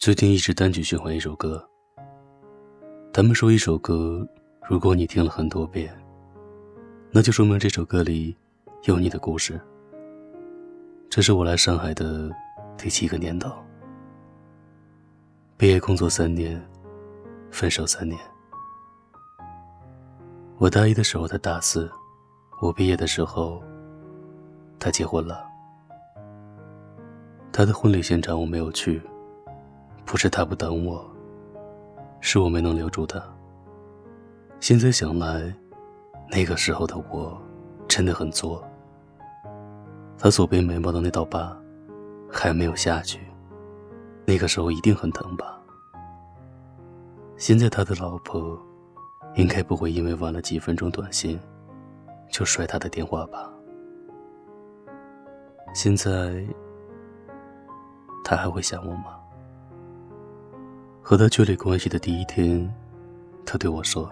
最近一直单曲循环一首歌。他们说，一首歌，如果你听了很多遍，那就说明这首歌里有你的故事。这是我来上海的第七个年头。毕业工作三年，分手三年。我大一的时候他大四，我毕业的时候他结婚了。他的婚礼现场我没有去。不是他不等我，是我没能留住他。现在想来，那个时候的我真的很作。他左边眉毛的那道疤还没有下去，那个时候一定很疼吧？现在他的老婆应该不会因为晚了几分钟短信就摔他的电话吧？现在他还会想我吗？和他确立关系的第一天，他对我说：“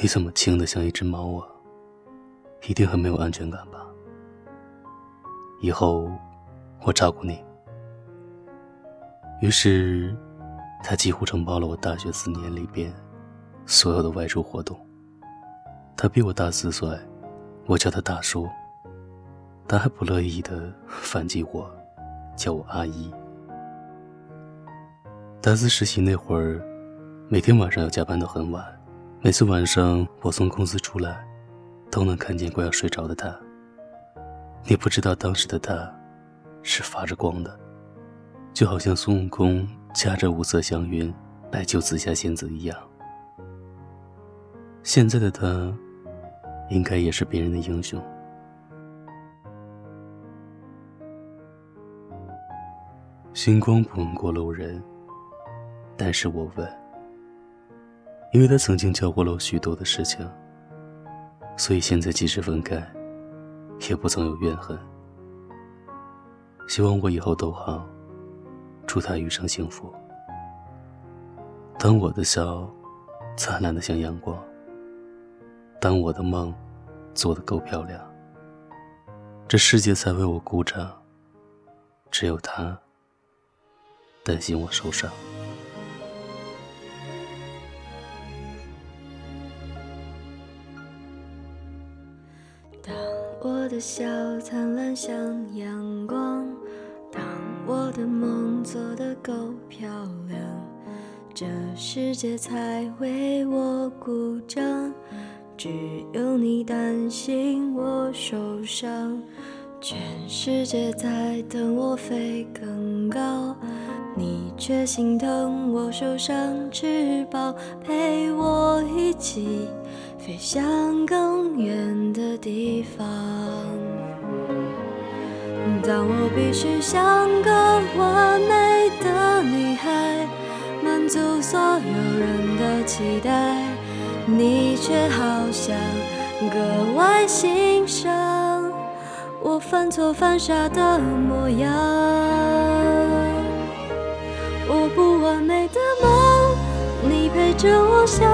你怎么轻的像一只猫啊？一定很没有安全感吧？以后我照顾你。”于是，他几乎承包了我大学四年里边所有的外出活动。他比我大四岁，我叫他大叔。他还不乐意的反击我，叫我阿姨。大四实习那会儿，每天晚上要加班到很晚。每次晚上我从公司出来，都能看见快要睡着的他。你不知道当时的他，是发着光的，就好像孙悟空驾着五色祥云来救紫霞仙子一样。现在的他，应该也是别人的英雄。星光不问过路人。但是我问，因为他曾经教过了我许多的事情，所以现在即使分开，也不曾有怨恨。希望我以后都好，祝他余生幸福。当我的笑灿烂的像阳光，当我的梦做的够漂亮，这世界才为我鼓掌。只有他担心我受伤。的笑灿烂像阳光，当我的梦做得够漂亮，这世界才为我鼓掌。只有你担心我受伤，全世界在等我飞更高，你却心疼我受伤翅膀，陪我一起。飞向更远的地方。必须像个完美的女孩，满足所有人的期待，你却好像格外欣赏我犯错犯傻的模样。我不完美的梦，你陪着我想。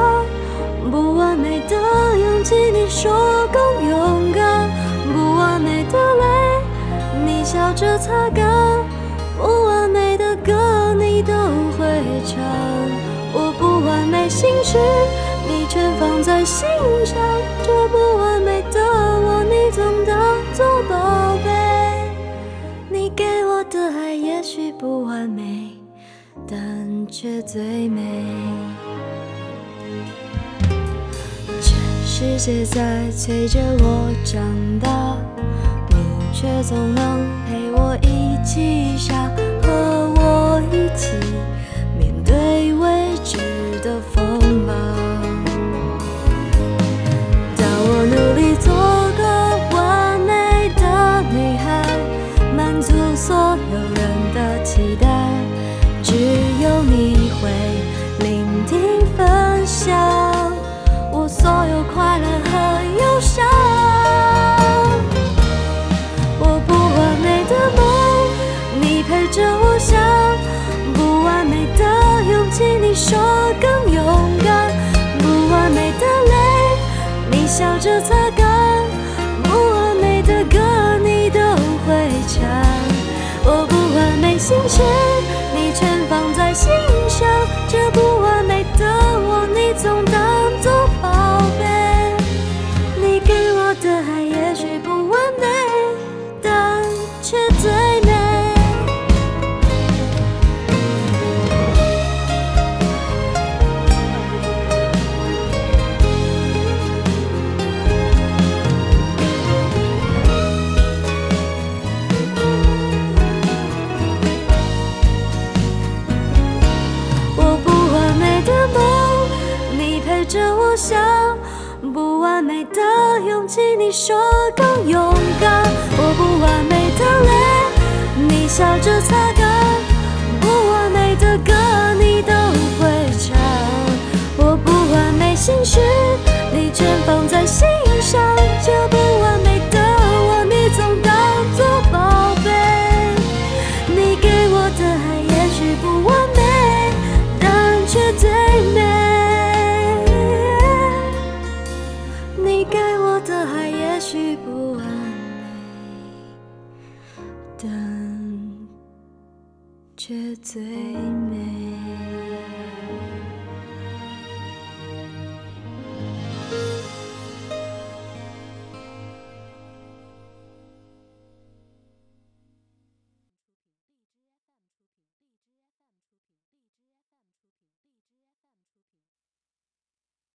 不完美的勇气，你说更勇敢；不完美的泪，笑着擦干；不完美的歌，你都会唱。我不完美心事，你全放在心上。这不完美的我，你总当作宝贝。你给我的爱也许不完美，但却最美。全世界在催着我长大，却总能陪我一起傻，笑着擦干不完美的歌你都会唱。我不完美心事你全放在心上这不完美的我你总当做宝贝。你给我的爱也许不着我。想，不完美的勇气，你说更勇敢。我不完美的泪，你笑着擦干。不完美的歌，你都会唱。我不完美心事，你全放在心上。这不完美的我，你总当作宝贝。你给我的爱也许不完美，但却最美。